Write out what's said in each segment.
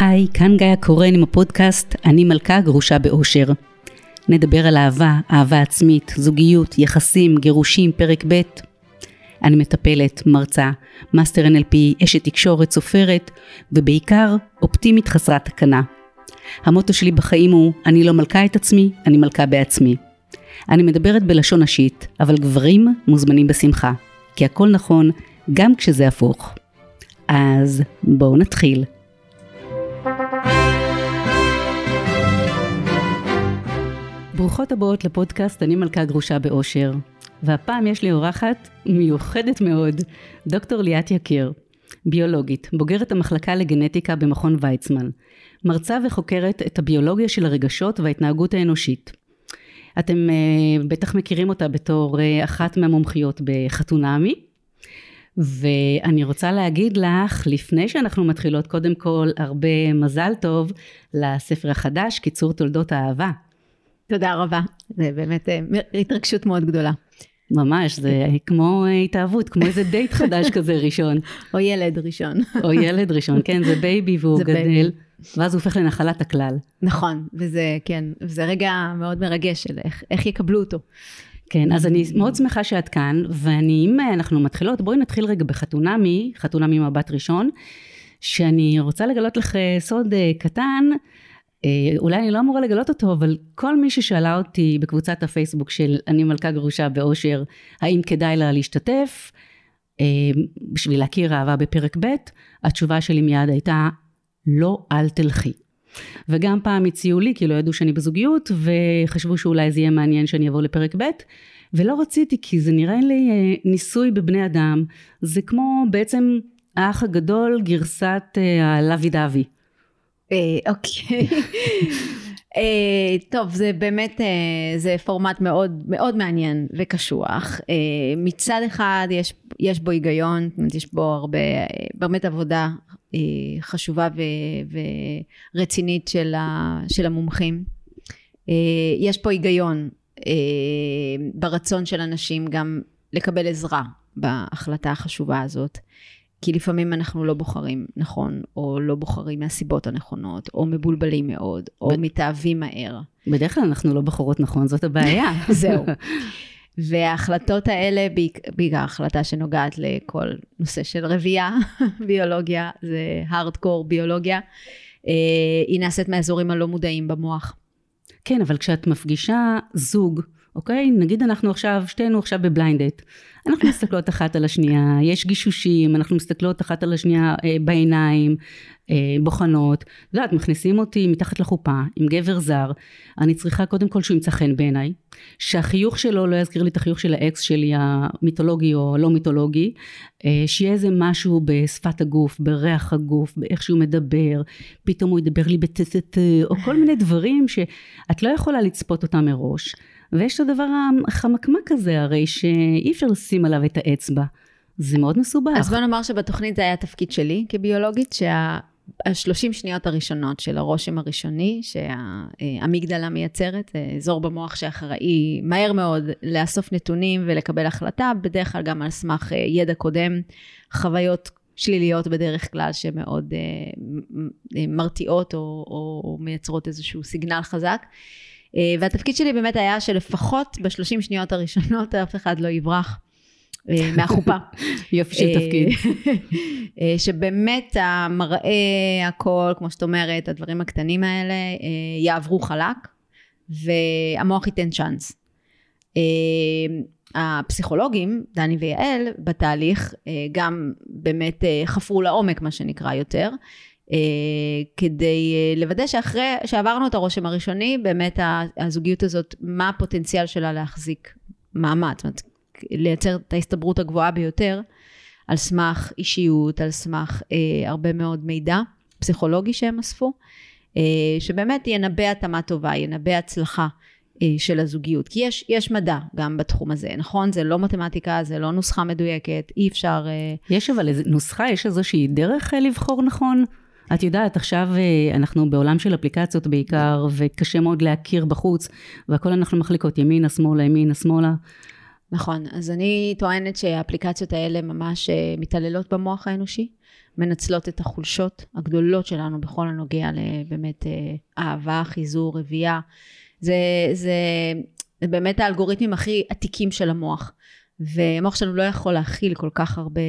היי, כאן גיא קורן עם הפודקאסט "אני מלכה גרושה באושר". נדבר על אהבה, אהבה עצמית, זוגיות, יחסים, גירושים, פרק ב'. אני מטפלת, מרצה, מאסטר NLP, אשת תקשורת, סופרת, ובעיקר אופטימית חסרת תקנה. המוטו שלי בחיים הוא, אני לא מלכה את עצמי, אני מלכה בעצמי. אני מדברת בלשון נשית, אבל גברים מוזמנים בשמחה, כי הכל נכון, גם כשזה הפוך. אז בואו נתחיל. ברוכות הבאות לפודקאסט אני מלכה גרושה באושר, והפעם יש לי אורחת מיוחדת מאוד, דוקטור ליאת יקיר, ביולוגית, בוגרת המחלקה לגנטיקה במכון ויצמן, מרצה וחוקרת את הביולוגיה של הרגשות וההתנהגות האנושית. אתם uh, בטח מכירים אותה בתור uh, אחת מהמומחיות בחתונמי, ואני רוצה להגיד לך, לפני שאנחנו מתחילות, קודם כל הרבה מזל טוב לספר החדש, קיצור תולדות האהבה. תודה רבה, זה באמת אה, התרגשות מאוד גדולה. ממש, זה כמו התאהבות, כמו איזה דייט חדש כזה ראשון. או ילד ראשון. או ילד ראשון, כן, זה baby והוא גדל, baby. ואז הוא הופך לנחלת הכלל. נכון, וזה, כן, זה רגע מאוד מרגש של איך, איך יקבלו אותו. כן, אז אני מאוד שמחה שאת כאן, ואני, אם אנחנו מתחילות, בואי נתחיל רגע בחתונמי, חתונמי מבט ראשון, שאני רוצה לגלות לך סוד אה, קטן, אה, אולי אני לא אמורה לגלות אותו, אבל כל מי ששאלה אותי בקבוצת הפייסבוק של אני מלכה גרושה באושר, האם כדאי לה להשתתף, אה, בשביל להכיר אהבה בפרק ב', התשובה שלי מיד הייתה, לא, אל תלכי. וגם פעם הציעו לי, כי לא ידעו שאני בזוגיות, וחשבו שאולי זה יהיה מעניין שאני אבוא לפרק ב', ולא רציתי, כי זה נראה לי אה, ניסוי בבני אדם. זה כמו בעצם האח הגדול, גרסת הלוי דווי. אה, אוקיי. אה, טוב, זה באמת, זה פורמט מאוד מאוד מעניין וקשוח. מצד אחד יש, יש בו היגיון, זאת אומרת יש בו הרבה, באמת עבודה אה, חשובה ו- ורצינית של, ה- של המומחים. אה, יש פה היגיון אה, ברצון של אנשים גם לקבל עזרה בהחלטה החשובה הזאת. כי לפעמים אנחנו לא בוחרים נכון, או לא בוחרים מהסיבות הנכונות, או מבולבלים מאוד, או ב... מתאהבים מהר. בדרך כלל אנחנו לא בוחרות נכון, זאת הבעיה. זהו. וההחלטות האלה, בעיקר החלטה שנוגעת לכל נושא של רבייה, ביולוגיה, זה הארדקור ביולוגיה, אה, היא נעשית מהאזורים הלא מודעים במוח. כן, אבל כשאת מפגישה זוג, אוקיי? נגיד אנחנו עכשיו, שתינו עכשיו בבליינדט. אנחנו מסתכלות אחת על השנייה, יש גישושים, אנחנו מסתכלות אחת על השנייה אה, בעיניים, אה, בוחנות. את יודעת, מכניסים אותי מתחת לחופה עם גבר זר, אני צריכה קודם כל שהוא ימצא חן בעיניי, שהחיוך שלו לא יזכיר לי את החיוך של האקס שלי המיתולוגי או הלא מיתולוגי, אה, שיהיה איזה משהו בשפת הגוף, בריח הגוף, באיך שהוא מדבר, פתאום הוא ידבר לי בטטט, או כל מיני דברים שאת לא יכולה לצפות אותם מראש. ויש את הדבר החמקמק הזה הרי שאי אפשר לשים עליו את האצבע. זה מאוד מסובך. אז בוא נאמר שבתוכנית זה היה תפקיד שלי כביולוגית, שהשלושים שניות הראשונות של הרושם הראשוני שהאמיגדלה מייצרת, אזור במוח שאחראי מהר מאוד לאסוף נתונים ולקבל החלטה, בדרך כלל גם על סמך ידע קודם, חוויות שליליות בדרך כלל שמאוד אה, מרתיעות או, או מייצרות איזשהו סיגנל חזק. אה, והתפקיד שלי באמת היה שלפחות בשלושים שניות הראשונות אף אחד לא יברח. אה, מהחופה. יופי של תפקיד. אה, שבאמת המראה, הכל, כמו שאת אומרת, הדברים הקטנים האלה, יעברו חלק, והמוח ייתן צ'אנס. הפסיכולוגים, דני ויעל, בתהליך, גם באמת חפרו לעומק, מה שנקרא יותר, כדי אה, לוודא שאחרי שעברנו את הרושם הראשוני, באמת הזוגיות הזאת, מה הפוטנציאל שלה להחזיק מעמד, זאת אומרת, לייצר את ההסתברות הגבוהה ביותר, על סמך אישיות, על סמך אה, הרבה מאוד מידע פסיכולוגי שהם אספו, אה, שבאמת ינבא התאמה טובה, ינבא הצלחה. אה, של הזוגיות. כי יש, יש מדע גם בתחום הזה, נכון? זה לא מתמטיקה, זה לא נוסחה מדויקת, אי אפשר... יש אבל איזה נוסחה, יש איזושהי דרך לבחור נכון? את יודעת, עכשיו אה, אנחנו בעולם של אפליקציות בעיקר, וקשה מאוד להכיר בחוץ, והכל אנחנו מחליקות ימינה, שמאלה, ימינה, שמאלה. נכון, אז אני טוענת שהאפליקציות האלה ממש אה, מתעללות במוח האנושי, מנצלות את החולשות הגדולות שלנו בכל הנוגע לבאמת אה, אהבה, חיזור, רבייה. זה, זה, זה באמת האלגוריתמים הכי עתיקים של המוח. והמוח שלנו לא יכול להכיל כל כך הרבה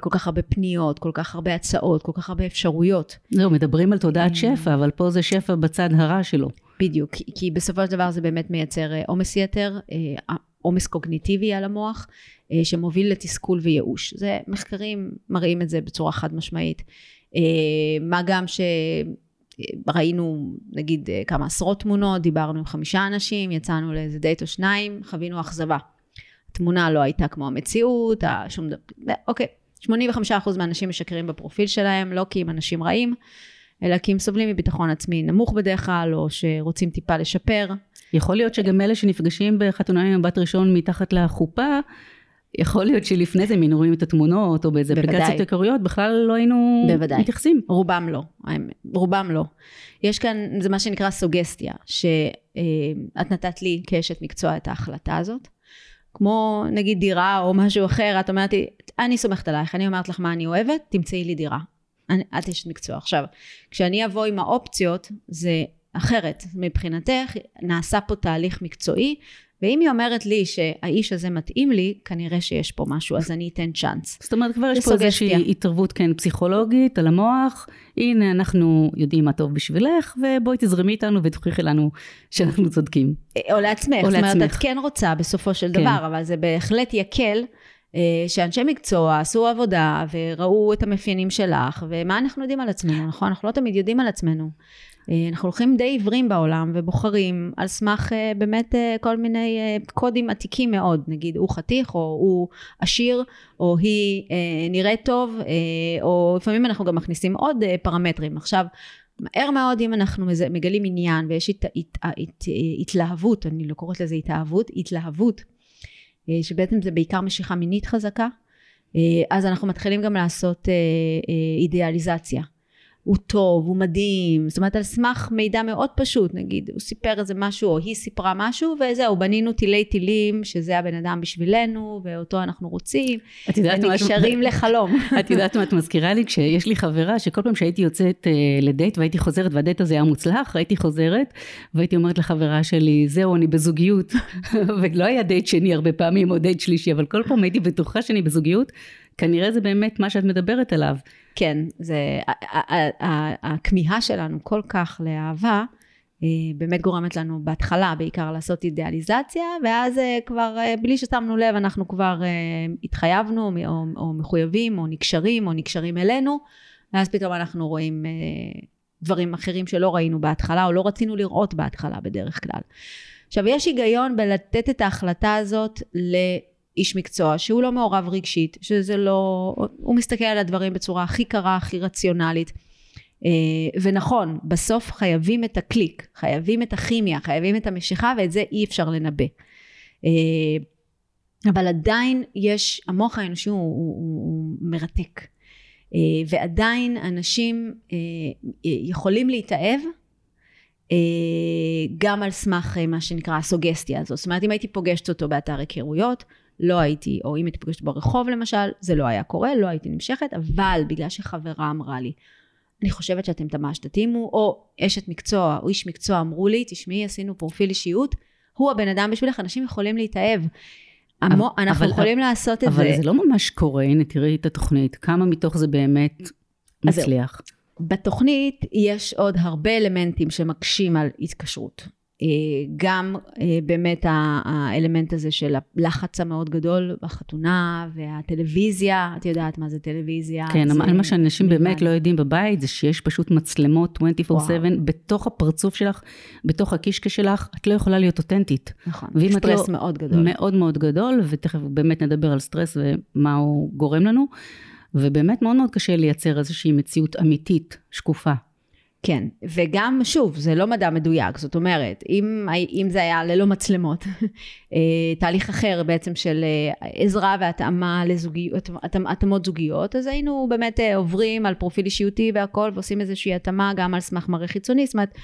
כל כך הרבה פניות, כל כך הרבה הצעות, כל כך הרבה אפשרויות. זהו, מדברים על תודעת שפע, אבל פה זה שפע בצד הרע שלו. בדיוק, כי בסופו של דבר זה באמת מייצר עומס יתר, עומס קוגניטיבי על המוח, אה, שמוביל לתסכול וייאוש. זה, מחקרים מראים את זה בצורה חד משמעית. אה, מה גם שראינו נגיד כמה עשרות תמונות, דיברנו עם חמישה אנשים, יצאנו לאיזה דייט או שניים, חווינו אכזבה. התמונה לא הייתה כמו המציאות, שום דבר, אוקיי. 85% מהאנשים משקרים בפרופיל שלהם, לא כי הם אנשים רעים, אלא כי הם סובלים מביטחון עצמי נמוך בדרך כלל, או שרוצים טיפה לשפר. יכול להיות שגם אלה שנפגשים בחתונה עם מבט ראשון מתחת לחופה, יכול להיות שלפני זה, אם רואים את התמונות, או באיזה אפליקציות עיקריות, בכלל לא היינו בוודאי. מתייחסים. רובם לא, רובם לא. יש כאן, זה מה שנקרא סוגסטיה, שאת נתת לי כאשת מקצוע את ההחלטה הזאת. כמו נגיד דירה או משהו אחר, את אומרת לי, אני סומכת עלייך, אני אומרת לך מה אני אוהבת, תמצאי לי דירה. אני, את אשת מקצוע. עכשיו, כשאני אבוא עם האופציות, זה אחרת. מבחינתך, נעשה פה תהליך מקצועי, ואם היא אומרת לי שהאיש הזה מתאים לי, כנראה שיש פה משהו, אז אני אתן צ'אנס. זאת אומרת, כבר יש פה איזושהי התערבות, כן, פסיכולוגית על המוח. הנה, אנחנו יודעים מה טוב בשבילך, ובואי תזרמי איתנו ותוכיחי לנו שאנחנו צודקים. או לעצמך. או זאת אומרת, את כן רוצה בסופו של כן. דבר, אבל זה בהחלט יקל. אה, שאנשי מקצוע עשו עבודה וראו את המאפיינים שלך, ומה אנחנו יודעים על עצמנו, נכון? אנחנו לא תמיד יודעים על עצמנו. אה, אנחנו הולכים די עיוורים בעולם ובוחרים על סמך אה, באמת כל מיני קודים עתיקים מאוד, נגיד הוא חתיך או הוא עשיר או היא נראית טוב, או לפעמים אנחנו גם מכניסים עוד פרמטרים. עכשיו, מהר מאוד אם אנחנו מגלים עניין ויש הת, הת, הת, התלהבות, אני לא קוראת לזה התאהבות, התלהבות אה, שבעצם זה בעיקר משיכה מינית חזקה, אה, אז אנחנו מתחילים גם לעשות אה, אידיאליזציה. הוא טוב, הוא מדהים, זאת אומרת על סמך מידע מאוד פשוט, נגיד הוא סיפר איזה משהו או היא סיפרה משהו וזהו, בנינו תילי תילים שזה הבן אדם בשבילנו ואותו אנחנו רוצים, את יודעת ונקשרים לחלום. את יודעת מה את מזכירה לי? כשיש לי חברה שכל פעם שהייתי יוצאת uh, לדייט והייתי חוזרת והדייט הזה היה מוצלח, הייתי חוזרת והייתי אומרת לחברה שלי, זהו אני בזוגיות, ולא היה דייט שני הרבה פעמים או דייט שלישי, אבל כל פעם הייתי בטוחה שאני בזוגיות, כנראה זה באמת מה שאת מדברת עליו. כן, זה, הכמיהה שלנו כל כך לאהבה, אה, באמת גורמת לנו בהתחלה בעיקר לעשות אידיאליזציה, ואז אה, כבר אה, בלי ששמנו לב אנחנו כבר התחייבנו או, או מחויבים או נקשרים או נקשרים אלינו, ואז פתאום אנחנו רואים דברים אחרים שלא ראינו בהתחלה או לא רצינו לראות בהתחלה בדרך כלל. עכשיו יש היגיון בלתת את ההחלטה הזאת איש מקצוע שהוא לא מעורב רגשית, שזה לא, הוא מסתכל על הדברים בצורה הכי קרה, הכי רציונלית. אה, ונכון, בסוף חייבים את הקליק, חייבים את הכימיה, חייבים את המשיכה ואת זה אי אפשר לנבא. אה, אבל עדיין יש, המוח האנושי הוא, הוא, הוא, מרתק. אה, ועדיין אנשים יכולים להתאהב גם על סמך מה שנקרא הסוגסטיה הזאת. זאת אומרת, אם הייתי פוגשת אותו באתר היכרויות, לא הייתי, או אם הייתי פוגשת ברחוב למשל, זה לא היה קורה, לא הייתי נמשכת, אבל בגלל שחברה אמרה לי, אני חושבת שאתם ממש תתאימו, או אשת מקצוע, או איש מקצוע אמרו לי, תשמעי, עשינו פרופיל אישיות, הוא הבן אדם בשבילך, אנשים יכולים להתאהב. אבל, אנחנו אבל, יכולים לעשות את אבל זה. אבל זה לא ממש קורה, הנה תראי את התוכנית, כמה מתוך זה באמת מצליח. בתוכנית יש עוד הרבה אלמנטים שמקשים על התקשרות. אה, גם אה, באמת האלמנט הזה של הלחץ המאוד גדול בחתונה והטלוויזיה, את יודעת מה זה טלוויזיה. כן, זה מה שאנשים באמת לא יודעים בבית זה שיש פשוט מצלמות 24/7 בתוך הפרצוף שלך, בתוך הקישקע שלך, את לא יכולה להיות אותנטית. נכון, סטרס לא, מאוד גדול. מאוד מאוד גדול, ותכף באמת נדבר על סטרס ומה הוא גורם לנו, ובאמת מאוד מאוד קשה לייצר איזושהי מציאות אמיתית, שקופה. כן, וגם שוב, זה לא מדע מדויק, זאת אומרת, אם, אם זה היה ללא מצלמות, אה, תהליך אחר בעצם של אה, עזרה והתאמה לזוגיות, התאמות זוגיות, אז היינו באמת אה, עוברים על פרופיל אישיותי והכל, ועושים איזושהי התאמה גם על סמך מראה חיצוני, זאת אומרת,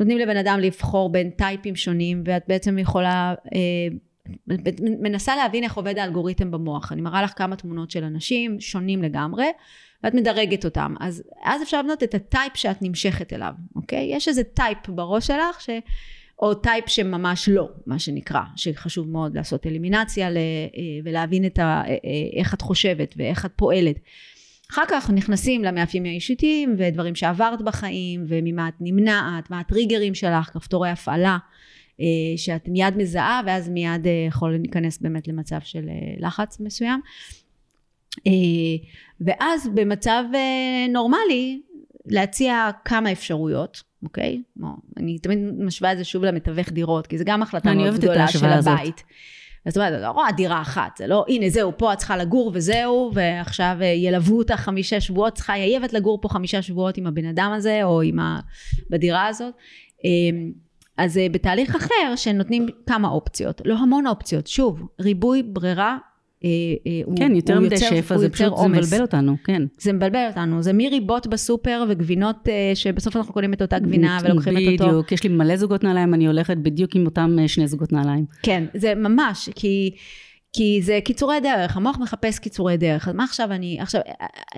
נותנים לבן אדם לבחור בין type ים שונים, ואת בעצם יכולה, מנסה להבין איך עובד האלגוריתם במוח. אני מראה לך כמה תמונות של אנשים שונים לגמרי. ואת מדרגת אותם. אז אז אפשר לבנות את ה type שאת נמשכת אליו, אוקיי? יש איזה type בראש שלך, ש... או type שממש לא, מה שנקרא, שחשוב מאוד לעשות אלימינציה ל... אה, ולהבין את ה... אה, אה, איך את חושבת ואיך את פועלת. אחר כך נכנסים למאפיינים האישיותיים ודברים שעברת בחיים וממה את נמנעת, מה הטריגרים שלך, כפתורי הפעלה שאת מיד מזהה ואז מיד יכול להיכנס באמת למצב של לחץ מסוים. אה, ואז במצב אה, נורמלי להציע כמה אפשרויות, אוקיי? אני תמיד משווה את זה שוב למתווך דירות, כי זה גם החלטה מאוד גדולה של הבית. זאת אומרת, לא רואה דירה אחת, זה לא, הנה זהו, פה את צריכה לגור וזהו, ועכשיו אה, ילוו אותך חמישה שבועות, צריכה חייבת לגור פה חמישה שבועות עם הבן אדם הזה, או עם ה... בדירה הזאת. אז בתהליך אחר, שנותנים כמה אופציות, לא המון אופציות, שוב, ריבוי ברירה אה, אה, כן, יותר מדי שפע, זה פשוט, זה מבלבל אותנו, כן. זה מבלבל אותנו, זה מריבות בסופר וגבינות אה, שבסוף אנחנו קונים את אותה גבינה ולוקחים את אותו. בדיוק, יש לי מלא זוגות נעליים, אני הולכת בדיוק עם אותם שני זוגות נעליים. כן, זה ממש, כי... כי זה קיצורי דרך, המוח מחפש קיצורי דרך, אז מה עכשיו אני, עכשיו,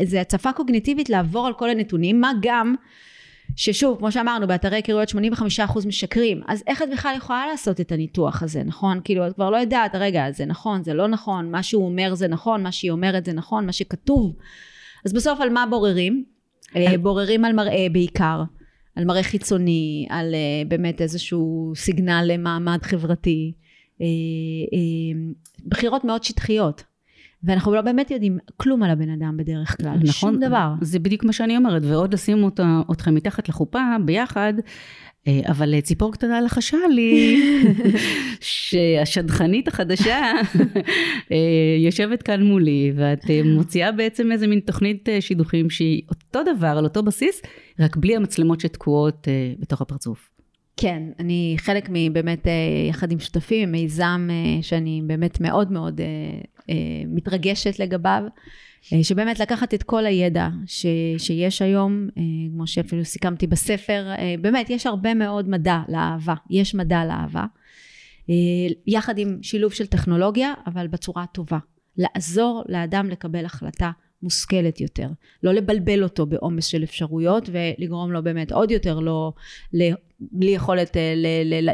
זה הצפה קוגניטיבית לעבור על כל הנתונים, מה גם ששוב, כמו שאמרנו, באתרי היכרויות 85% משקרים, אז איך את בכלל יכולה לעשות את הניתוח הזה, נכון? כאילו, את כבר לא יודעת, רגע, זה נכון, זה לא נכון, מה שהוא אומר זה נכון, מה שהיא אומרת זה נכון, מה שכתוב. אז בסוף על מה בוררים? אה, בוררים על מראה בעיקר, על מראה חיצוני, על אה, באמת איזשהו סיגנל למעמד חברתי. אה, בחירות מאוד שטחיות. ואנחנו לא באמת יודעים כלום על הבן אדם בדרך כלל, נכון, שום דבר. זה בדיוק מה שאני אומרת, ועוד לשים אותה, אתכם מתחת לחופה ביחד, אה, אבל ציפור קטנה לחשה לי שהשדכנית החדשה אה, יושבת כאן מולי ואת אה, מוציאה בעצם איזה מין תוכנית שידוכים שהיא אותו דבר על אותו בסיס רק בלי המצלמות שתקועות בתוך הפרצוף. כן, אני חלק מבאמת, יחד עם שותפים, מיזם שאני באמת מאוד מאוד אה, מתרגשת לגביו, אה, שבאמת לקחת את כל הידע ש, שיש היום, אה, כמו שאפילו סיכמתי בספר, באמת יש הרבה מאוד מדע לאהבה, יש מדע לאהבה, יחד עם שילוב של טכנולוגיה, אבל בצורה הטובה. לעזור לאדם לקבל החלטה מושכלת יותר. לא לבלבל אותו בעומס של אפשרויות ולגרום לו באמת עוד יותר לא, בלי יכולת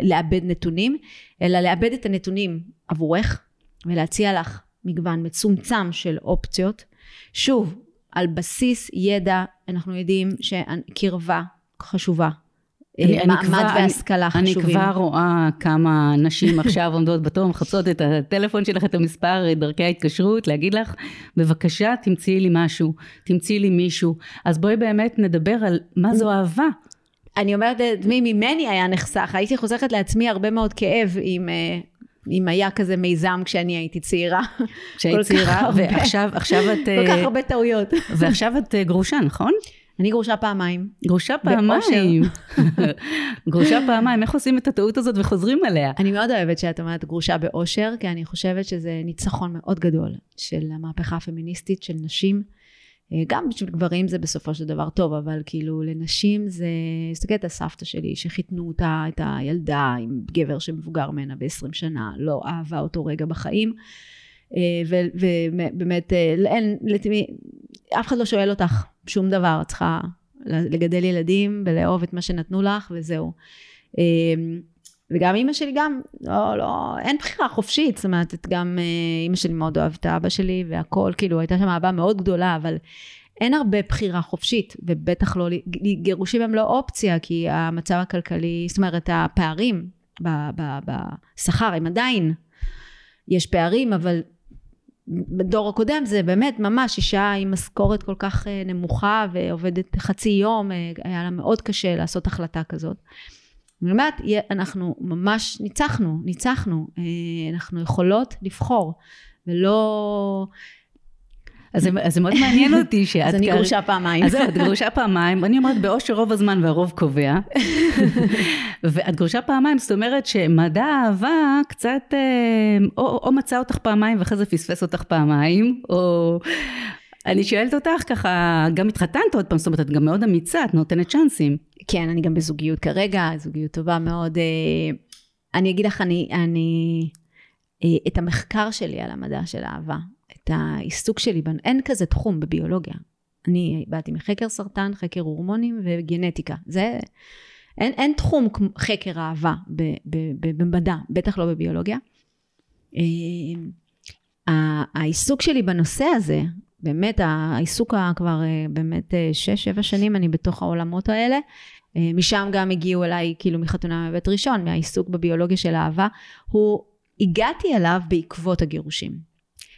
לאבד נתונים, אלא לאבד את הנתונים עבורך ולהציע לך מגוון מצומצם של אופציות. שוב, על בסיס ידע, אנחנו יודעים שקרבה חשובה. אני, מעמד אני כבר, והשכלה אני, חשובים. אני כבר רואה כמה נשים עכשיו עומדות בתור, מחפשות את הטלפון שלך, את המספר, את דרכי ההתקשרות, להגיד לך, בבקשה תמצאי לי משהו, תמצאי לי מישהו. אז בואי באמת נדבר על מה זו אהבה. אני אומרת, מי ממני היה נחסך, הייתי חוסכת לעצמי הרבה מאוד כאב אה, אם היה כזה מיזם כשאני הייתי צעירה. כשהיית צעירה, ועכשיו את... כל כך אה, הרבה טעויות. ועכשיו את אה, גרושה, נכון? אני גרושה פעמיים. גרושה פעמיים. גרושה פעמיים, איך עושים את הטעות הזאת וחוזרים עליה? אני מאוד אוהבת שאת אומרת גרושה באושר, כי אני חושבת שזה ניצחון מאוד גדול של המהפכה הפמיניסטית של נשים. אה, גם בשביל גברים זה בסופו של דבר טוב, אבל כאילו לנשים זה, תסתכלי את הסבתא שלי שחיתנו אותה, את הילדה עם גבר שמבוגר ממנה ב-20 שנה, לא אהבה אותו רגע בחיים, אה, ובאמת אה, אין, לתמי, אף אחד לא שואל אותך שום דבר, את צריכה לגדל ילדים ולאהוב את מה שנתנו לך וזהו. וגם אימא שלי גם, לא, לא, אין בחירה חופשית, זאת אומרת, את גם, אה, אימא שלי מאוד אוהבת את אבא שלי והכל, כאילו, הייתה שם אהבה מאוד גדולה, אבל אין הרבה בחירה חופשית, ובטח לא, גירושים הם לא אופציה, כי המצב הכלכלי, זאת אומרת, הפערים בשכר הם עדיין, יש פערים, אבל בדור הקודם זה באמת ממש אישה עם משכורת כל כך אה, נמוכה ועובדת חצי יום, אה, היה לה מאוד קשה לעשות החלטה כזאת. אני אומרת, אנחנו ממש ניצחנו, ניצחנו, אה, אנחנו יכולות לבחור, ולא... אז זה מאוד מעניין אותי שאת... אז אני גרושה פעמיים. אז זהו, את גרושה פעמיים, אני אומרת באושר רוב הזמן והרוב קובע. ואת גרושה פעמיים, זאת אומרת שמדע האהבה קצת, אה, או, או מצא אותך פעמיים ואחרי זה פספס אותך פעמיים, או... אני שואלת אותך ככה, גם התחתנת עוד פעם, זאת אומרת, את גם מאוד אמיצה, את נותנת צ'אנסים. כן, אני גם בזוגיות כרגע, זוגיות טובה מאוד. אה, אני אגיד לך, אני, אני, אה, את המחקר שלי על המדע של אהבה, את העיסוק שלי, אין כזה תחום בביולוגיה. אני באתי מחקר סרטן, חקר הורמונים וגנטיקה. זה, אין, אין תחום חקר אהבה במדע, בטח לא בביולוגיה. אה, העיסוק שלי בנושא הזה, באמת העיסוק כבר אה, באמת אה, שש, שבע שנים אני בתוך העולמות האלה. משם גם הגיעו אליי, כאילו מחתונה מבית ראשון, מהעיסוק בביולוגיה של אהבה. הוא, הגעתי אליו בעקבות הגירושים.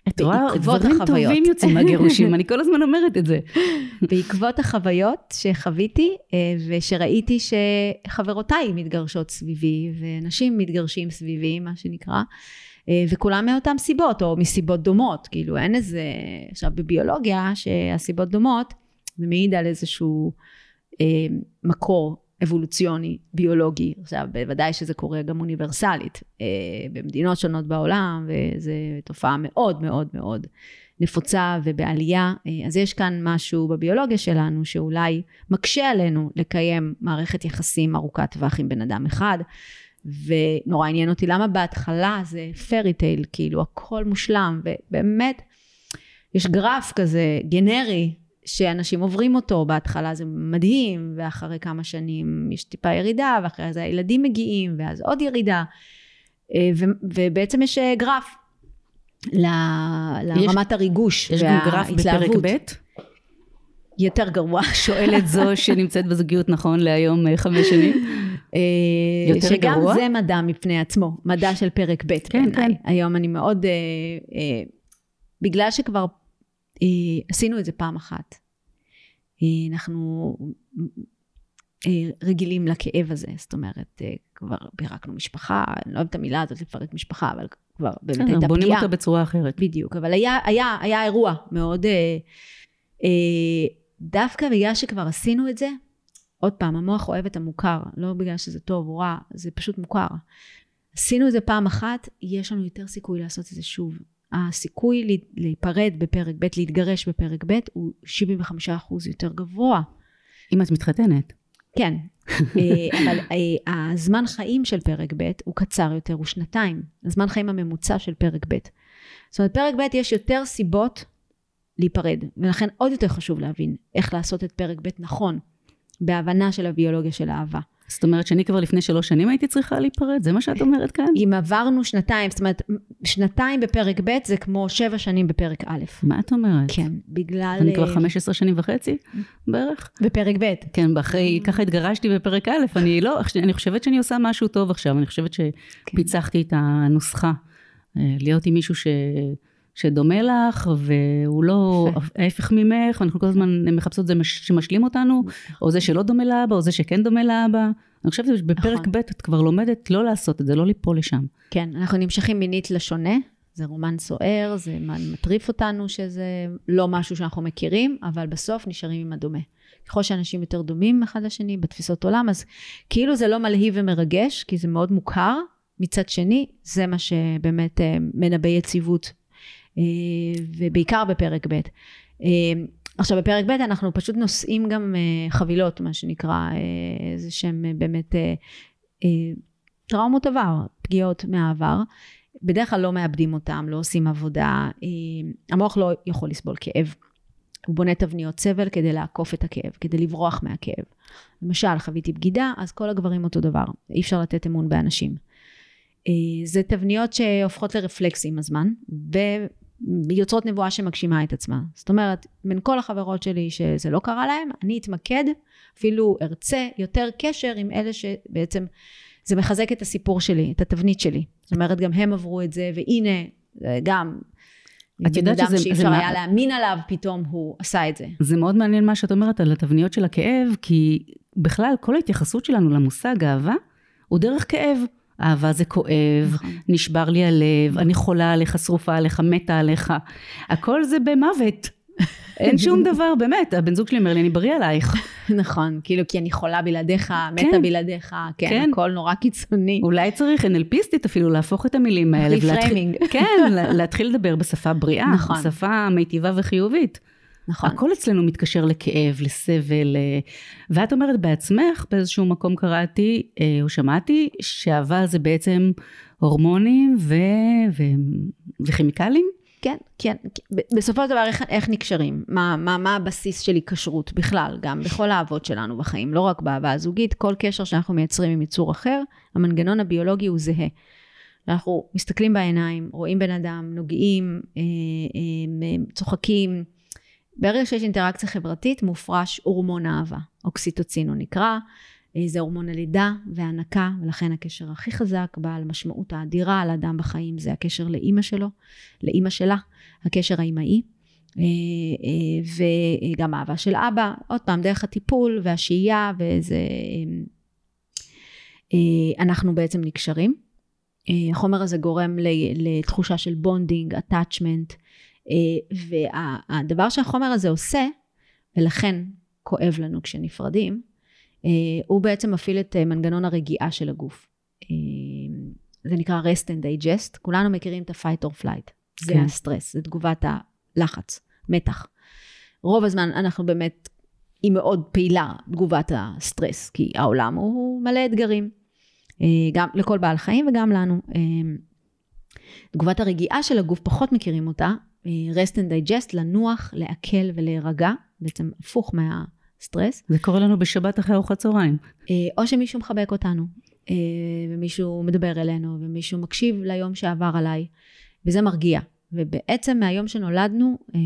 את רואה, דברים. טובים יוצאים מהגירושים, אני כל הזמן אומרת את זה. בעקבות החוויות שחוויתי אה, ושראיתי שחברותיי מתגרשות סביבי ונשים מתגרשים סביבי, מה שנקרא, אה, וכולם מאותן סיבות או מסיבות דומות, כאילו אין איזה, עכשיו בביולוגיה שהסיבות דומות, זה מעיד על איזשהו אה, מקור אבולוציוני, ביולוגי. עכשיו, בוודאי שזה קורה גם אוניברסלית אה, במדינות שונות בעולם, וזו תופעה מאוד מאוד מאוד נפוצה ובעלייה. אה, אז יש כאן משהו בביולוגיה שלנו שאולי מקשה עלינו לקיים מערכת יחסים ארוכת טווח עם בן אדם אחד. ונורא עניין אותי למה בהתחלה זה פרי טייל, כאילו הכל מושלם, ובאמת יש גרף כזה גנרי שאנשים עוברים אותו, בהתחלה זה מדהים, ואחרי כמה שנים יש טיפה ירידה, ואחרי זה הילדים מגיעים, ואז עוד ירידה, אה, ו- ובעצם יש אה, גרף לרמת הריגוש יש וההתלהבות. יש גם גרף בפרק ב'? יותר גרוע. שואלת זו שנמצאת בזוגיות נכון להיום אה, חמש שנים. יותר שגם גרוע? שגם זה מדע מפני עצמו, מדע של פרק ב' כן, בעיניי. כן. היום אני מאוד, אה, אה, בגלל שכבר אה, עשינו את זה פעם אחת. אה, אנחנו אה, רגילים לכאב הזה, זאת אומרת, כבר פירקנו משפחה, אני לא אוהבת את המילה הזאת לפרק משפחה, אבל כבר באמת הייתה פגיעה. בונים אותה בצורה אחרת. בדיוק, אבל היה, היה, היה אירוע מאוד, דווקא בגלל שכבר עשינו את זה, עוד פעם, המוח אוהב את המוכר, לא בגלל שזה טוב או רע, זה פשוט מוכר. עשינו את זה פעם אחת, יש לנו יותר סיכוי לעשות את זה שוב. הסיכוי להיפרד בפרק ב', להתגרש בפרק ב', הוא 75% יותר גבוה. אם את מתחתנת. כן, אה, אבל אה, הזמן חיים של פרק ב' הוא קצר יותר, הוא שנתיים. הזמן חיים הממוצע של פרק ב'. זאת אומרת, פרק ב' יש יותר סיבות להיפרד, ולכן עוד יותר חשוב להבין איך לעשות את פרק ב' נכון, בהבנה של הביולוגיה של האהבה. זאת אומרת שאני כבר לפני שלוש שנים הייתי צריכה להיפרד? זה מה שאת אומרת כאן? אם עברנו שנתיים, זאת אומרת, שנתיים בפרק ב' זה כמו שבע שנים בפרק א'. מה את אומרת? כן, בגלל... אני כבר 15 אה, שנים וחצי בערך? בפרק ב'. כן, אחרי, ככה התגרשתי בפרק א', אני לא, אני חושבת שאני עושה משהו טוב עכשיו, אני חושבת שפיצחתי את הנוסחה. אה, להיות עם מישהו ש... שדומה לך, והוא לא ההפך ממך, ואנחנו כל הזמן מחפשות זה שמשלים אותנו, או זה שלא דומה לאבא, או זה שכן דומה לאבא. אני חושבת שבפרק נכון. ב' את כבר לומדת לא לעשות את זה, לא ליפול לשם. כן, אנחנו נמשכים מינית לשונה, זה רומן סוער, זה מטריף אותנו שזה לא משהו שאנחנו מכירים, אבל בסוף נשארים עם הדומה. ככל שאנשים יותר דומים אחד לשני בתפיסות עולם, אז כאילו זה לא מלהיב ומרגש, כי זה מאוד מוכר. מצד שני, זה מה שבאמת אה, מנבא יציבות ובעיקר בפרק ב'. אה, עכשיו בפרק ב' אנחנו פשוט נושאים גם אה, חבילות, מה שנקרא, איזה שהם באמת טראומות עבר, פגיעות מהעבר. בדרך כלל לא מאבדים אותם, לא עושים עבודה. המוח לא יכול לסבול כאב. הוא בונה תבניות סבל כדי לעקוף את הכאב, כדי לברוח מהכאב. למשל, חוויתי בגידה, אז כל הגברים אותו דבר. אי אפשר לתת אמון באנשים. זה תבניות שהופכות לרפלקס עם הזמן, יוצרות נבואה שמגשימה את עצמה. זאת אומרת, בין כל החברות שלי שזה לא קרה להן, אני אתמקד, אפילו ארצה יותר קשר עם אלה שבעצם, זה מחזק את הסיפור שלי, את התבנית שלי. זאת אומרת, גם הם עברו את זה, והנה, גם את יודעת שזה... שאי אפשר היה להאמין עליו, פתאום הוא עשה את זה. זה מאוד מעניין מה שאת אומרת על התבניות של הכאב, כי בכלל כל ההתייחסות שלנו למושג אהבה, הוא דרך כאב. אהבה זה כואב, נכון. נשבר לי הלב, אני חולה עליך, שרופה עליך, מתה עליך. הכל זה במוות. אין שום דבר, באמת, הבן זוג שלי אומר לי, אני בריא עלייך. נכון, כאילו, כי אני חולה בלעדיך, מתה כן. בלעדיך, כן, כן. הכל נורא קיצוני. אולי צריך NLPיסטית אפילו להפוך את המילים האלה. ריפריימינג. כן, לה- להתחיל לדבר בשפה בריאה, נכון. בשפה מיטיבה וחיובית. נכון. הכל אצלנו מתקשר לכאב, לסבל, אה, ואת אומרת בעצמך, באיזשהו מקום קראתי אה, או שמעתי, שאהבה זה בעצם הורמונים ו... ו... וכימיקלים? כן, כן. בסופו של דבר, איך, איך נקשרים? מה, מה, מה הבסיס של היקשרות בכלל, גם בכל האהבות שלנו בחיים, לא רק באהבה הזוגית, כל קשר שאנחנו מייצרים עם יצור אחר, המנגנון הביולוגי הוא זהה. אנחנו מסתכלים בעיניים, רואים בן אדם, נוגעים, אה, צוחקים. ברגע שיש אינטראקציה חברתית, מופרש הורמון האהבה, אוקסיטוצין הוא נקרא. אה, זה הורמון הלידה וההנקה, ולכן הקשר הכי חזק, בעל משמעות האדירה על אדם בחיים, זה הקשר לאימא שלו, לאימא שלה, הקשר האימהי. אה, אה, וגם אהבה של אבא, עוד פעם, דרך הטיפול והשהייה, אה, אנחנו בעצם נקשרים. החומר הזה גורם לתחושה של bonding, attachment, והדבר שהחומר הזה עושה, ולכן כואב לנו כשנפרדים, אה, הוא בעצם מפעיל את אה, מנגנון הרגיעה של הגוף. אה, זה נקרא rest and digest, כולנו מכירים את ה-fight or flight, זה כן. הסטרס, זה תגובת הלחץ, מתח. רוב הזמן אנחנו באמת, היא מאוד פעילה, תגובת הסטרס, כי העולם הוא מלא אתגרים, אה, גם לכל בעל חיים וגם לנו. אה, תגובת הרגיעה של הגוף, פחות מכירים אותה, אה, rest and digest, לנוח, לעכל ולהירגע, בעצם הפוך מהסטרס. זה קורה לנו בשבת אחרי ארוחת צהריים. אה, או שמישהו מחבק אותנו, אה, ומישהו מדבר אלינו, ומישהו מקשיב ליום שעבר עליי, וזה מרגיע. ובעצם מהיום שנולדנו, אה,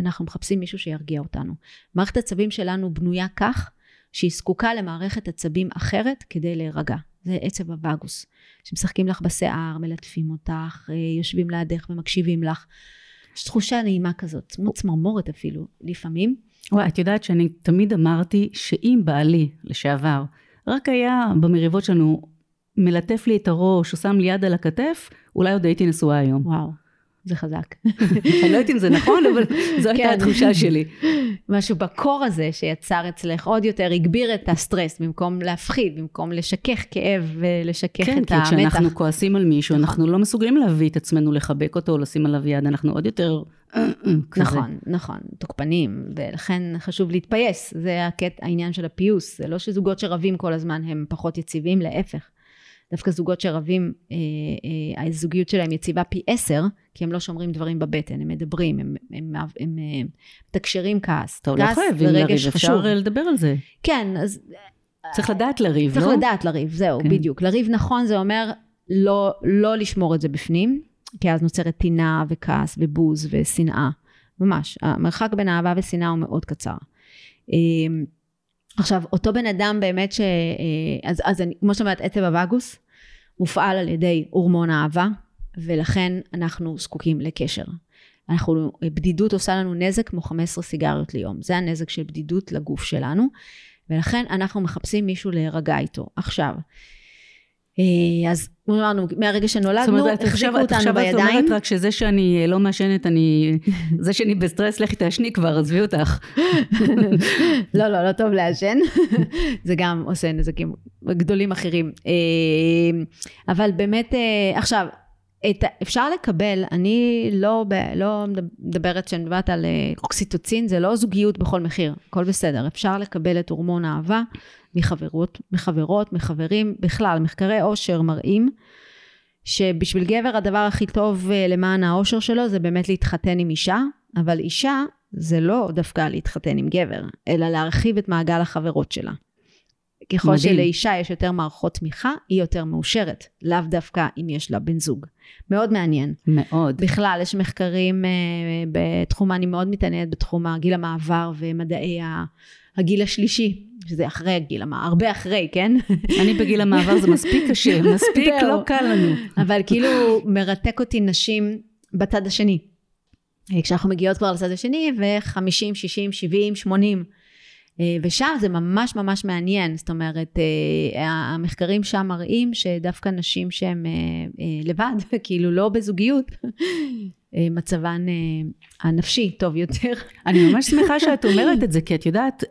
אנחנו מחפשים מישהו שירגיע אותנו. מערכת עצבים שלנו בנויה כך, שהיא זקוקה למערכת עצבים אחרת כדי להירגע. זה עצב הווגוס, שמשחקים לך בשיער, מלטפים אותך, יושבים לידך ומקשיבים לך. יש תחושה נעימה כזאת, כמו צמרמורת אפילו, לפעמים. וואי, את יודעת שאני תמיד אמרתי שאם בעלי לשעבר רק היה במריבות שלנו מלטף לי את הראש או שם לי יד על הכתף, אולי עוד הייתי נשואה היום. וואו, זה חזק. אני לא יודעת אם זה נכון, אבל זו הייתה כן. התחושה שלי. משהו בקור הזה שיצר אצלך עוד יותר, הגביר את הסטרס, במקום להפחיד, במקום לשכך כאב ולשכך כן, את כי המתח. כשאנחנו כועסים על מישהו. אנחנו לא מסוגלים להביא את עצמנו לחבק אותו או לשים עליו יד, אנחנו עוד יותר אה, אה, כזה. נכון, נכון, תוקפנים, ולכן חשוב להתפייס, זה הקט, העניין של הפיוס, זה לא שזוגות שרבים כל הזמן הם פחות יציבים, להפך. דווקא זוגות שרבים, אה, אה, הזוגיות שלהם יציבה פי עשר, כי הם לא שומרים דברים בבטן, הם מדברים, הם, הם, הם, הם אה, מתקשרים כעס. טוב, לא כעס חייבים ורגש לריב, חשוב. אפשר אה, לדבר על זה. כן, אז צריך לדעת לריב, צריך לא? לדעת לריב, זהו, כן. בדיוק. לריב נכון זה אומר לא, לא לשמור את זה בפנים, כי אז נוצרת טינה וכעס ובוז ושנאה. ממש, המרחק בין אהבה ושנאה הוא מאוד קצר. עכשיו, אותו בן אדם באמת ש... אה, אז, אז אני, כמו שאת אומרת, עצב הווגוס מופעל על ידי הורמון האהבה, ולכן אנחנו זקוקים לקשר. אנחנו, בדידות עושה לנו נזק כמו 15 סיגריות ליום. זה הנזק של בדידות לגוף שלנו, ולכן אנחנו מחפשים מישהו להירגע איתו. עכשיו, אז כמו אמרנו, מהרגע שנולדנו, אומרת, את עכשיו, החזיקו אותנו עכשיו את אומרת בידיים. רק שזה שאני אה, לא מעשנת, אני... זה שאני בסטרס, לכי תעשני כבר, עזבי אותך. לא, לא, לא טוב לעשן. זה גם עושה נזקים גדולים אחרים. אה, אבל באמת, אה, עכשיו, את, אפשר לקבל, אני לא, ב- לא מדברת, כשאני מדברת על אה, אוקסיטוצין, זה לא זוגיות בכל מחיר, הכל בסדר. אפשר לקבל את הורמון האהבה מחברות, מחברות, מחברים, בכלל, מחקרי עושר מראים שבשביל גבר הדבר הכי טוב אה, למען האושר שלו זה באמת להתחתן עם אישה, אבל אישה זה לא דווקא להתחתן עם גבר, אלא להרחיב את מעגל החברות שלה. ככל מדהים. שלאישה יש יותר מערכות תמיכה, היא יותר מאושרת, לאו דווקא אם יש לה בן זוג. מאוד מעניין. מאוד. בכלל, יש מחקרים אה, בתחום, אני מאוד מתעניינת בתחום הגיל המעבר ומדעי ה- הגיל השלישי, שזה אחרי הגיל המעבר, הרבה אחרי, כן? אני בגיל המעבר, זה מספיק קשה, מספיק. לא קל לנו. אבל כאילו מרתק אותי נשים בצד השני. כשאנחנו מגיעות כבר לצד השני, ו-50, 60, 70, 80. אה, ושם זה ממש ממש מעניין, זאת אומרת, אה, המחקרים שם מראים שדווקא נשים שהן אה, לבד, כאילו לא בזוגיות, מצבן הנפשי טוב יותר. אני ממש שמחה שאת אומרת את זה, כי את יודעת,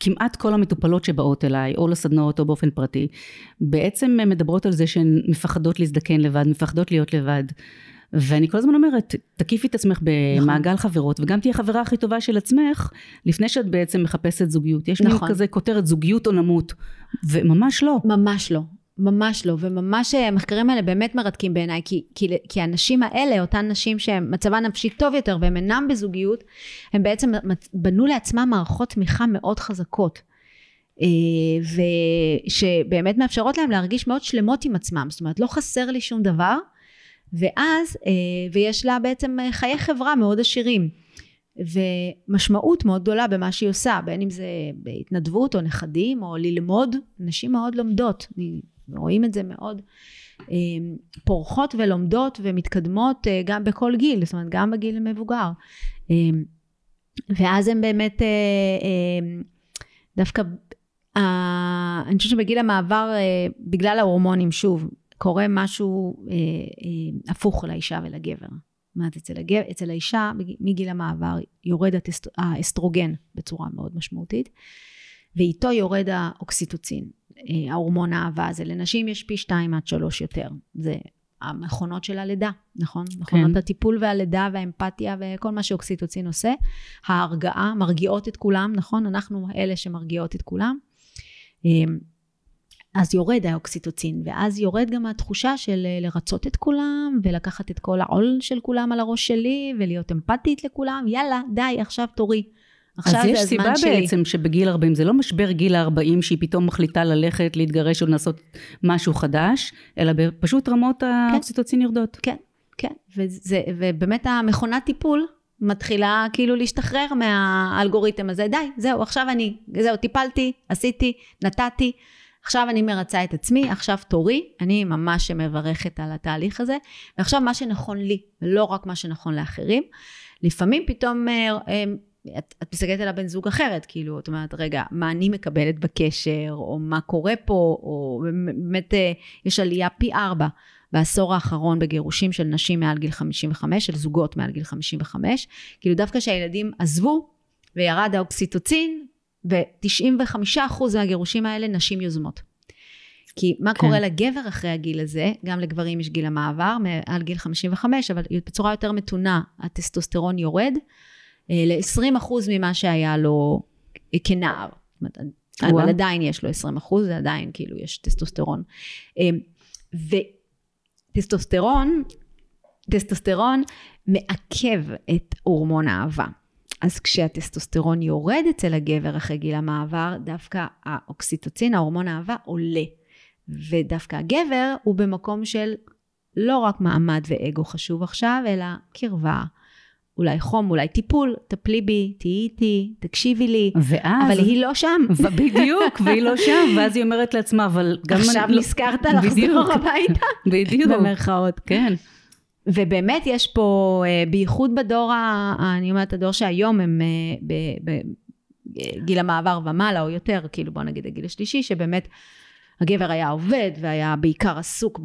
כמעט כל המטופלות שבאות אליי, או לסדנאות או באופן פרטי, בעצם מדברות על זה שהן מפחדות להזדקן לבד, מפחדות להיות לבד. ואני כל הזמן אומרת, תקיפי את עצמך במעגל נכון. חברות, וגם תהיה חברה הכי טובה של עצמך, לפני שאת בעצם מחפשת זוגיות. יש נכון. מין כזה כותרת זוגיות או נמות, וממש לא. ממש לא. ממש לא, וממש אה, המחקרים האלה באמת מרתקים בעיניי, כי, כי, כי הנשים האלה, אותן נשים שמצבן נפשי טוב יותר והן אינן בזוגיות, הן בעצם בנו לעצמן מערכות תמיכה מאוד חזקות. אה, ושבאמת מאפשרות להם להרגיש מאוד שלמות עם עצמם, זאת אומרת לא חסר לי שום דבר, ואז, אה, ויש לה בעצם חיי חברה מאוד עשירים. ומשמעות מאוד גדולה במה שהיא עושה, בין אם זה בהתנדבות או נכדים או ללמוד, נשים מאוד לומדות, רואים את זה מאוד, אה, פורחות ולומדות ומתקדמות אה, גם בכל גיל, זאת אומרת גם בגיל המבוגר. אה, ואז הם באמת דווקא, אני חושבת שבגיל המעבר, בגלל ההורמונים, שוב, קורה משהו הפוך לאישה ולגבר. זאת אומרת, אצל, הגבר, אצל האישה, מגיל המעבר, יורד האסטרוגן בצורה מאוד משמעותית, ואיתו יורד האוקסיטוצין. אה, ההורמון האהבה הזה. לנשים יש פי שתיים עד שלוש יותר. זה המכונות של הלידה, נכון? כן. מכונות הטיפול והלידה והאמפתיה וכל מה שאוקסיטוצין עושה. ההרגעה, מרגיעות את כולם, נכון? אנחנו אלה שמרגיעות את כולם. אז יורד האוקסיטוצין, ואז יורד גם התחושה של אה, לרצות את כולם, ולקחת את כל העול של כולם על הראש שלי, ולהיות אמפתית לכולם, יאללה, די, עכשיו תורי. עכשיו זה הזמן שלי. אז יש סיבה בעצם שבגיל 40, זה לא משבר גיל ה-40 שהיא פתאום מחליטה ללכת, להתגרש או לעשות משהו חדש, אלא פשוט רמות כן. האוקסיטוצין יורדות. כן, כן, וזה, ובאמת המכונת טיפול מתחילה כאילו להשתחרר מהאלגוריתם הזה, די, זהו, עכשיו אני, זהו, טיפלתי, עשיתי, נתתי. עכשיו אני מרצה את עצמי, עכשיו תורי, אני ממש מברכת על התהליך הזה, ועכשיו מה שנכון לי, ולא רק מה שנכון לאחרים. לפעמים פתאום אה, אה, את, את מסתכלת על הבן זוג אחרת, כאילו, את אומרת, רגע, מה אני מקבלת בקשר, או מה קורה פה, או באמת אה, יש עלייה פי ארבע בעשור האחרון בגירושים של נשים מעל גיל 55, של זוגות מעל גיל 55, כאילו דווקא שהילדים עזבו וירד האוקסיטוצין, ו-95% מהגירושים האלה נשים יוזמות. כי מה כן. קורה לגבר אחרי הגיל הזה, גם לגברים יש גיל המעבר, מעל גיל 55, אבל בצורה יותר מתונה הטסטוסטרון יורד, אה, ל-20% ממה שהיה לו כנער. אבל עדיין יש לו 20 אחוז, זה עדיין כאילו יש טסטוסטרון. אה, וטסטוסטרון, טסטוסטרון מעכב את הורמון האהבה. אז כשהטסטוסטרון יורד אצל הגבר אחרי גיל המעבר, דווקא האוקסיטוצין, ההורמון האהבה, עולה. ודווקא הגבר הוא במקום של לא רק מעמד ואגו חשוב עכשיו, אלא קרבה, אולי חום, אולי טיפול, טפלי בי, תהיי איתי, תקשיבי לי. ואז... אבל היא לא שם. בדיוק, והיא לא שם, ואז היא אומרת לעצמה, אבל גם... עכשיו אני... נזכרת לא... לחזור הביתה? בדיוק. במרכאות. כן. ובאמת יש פה, אה, בייחוד בדור, ה, אני אומרת, הדור שהיום הם אה, בגיל המעבר ומעלה או יותר, כאילו בוא נגיד הגיל השלישי, שבאמת הגבר היה עובד והיה בעיקר עסוק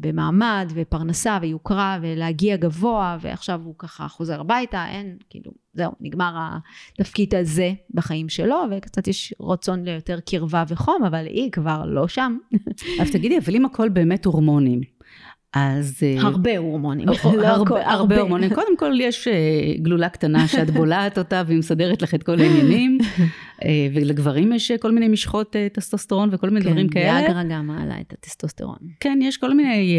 במעמד ופרנסה ויוקרה ולהגיע גבוה ועכשיו הוא ככה חוזר הביתה אין כאילו זהו נגמר התפקיד הזה בחיים שלו וקצת יש רצון ליותר קרבה וחום אבל היא כבר לא שם. אז תגידי אבל אם הכל באמת הורמונים אז... אה, הרבה הורמונים. לא הרבה, הרבה הורמונים. קודם כל יש אה, גלולה קטנה שאת בולעת אותה והיא מסדרת לך את כל העניינים. אה, ולגברים יש כל מיני משחות טסטוסטרון וכל מיני כן, דברים כאלה. כן, ויאגרה גם מעלה את הטסטוסטרון. כן, יש כל מיני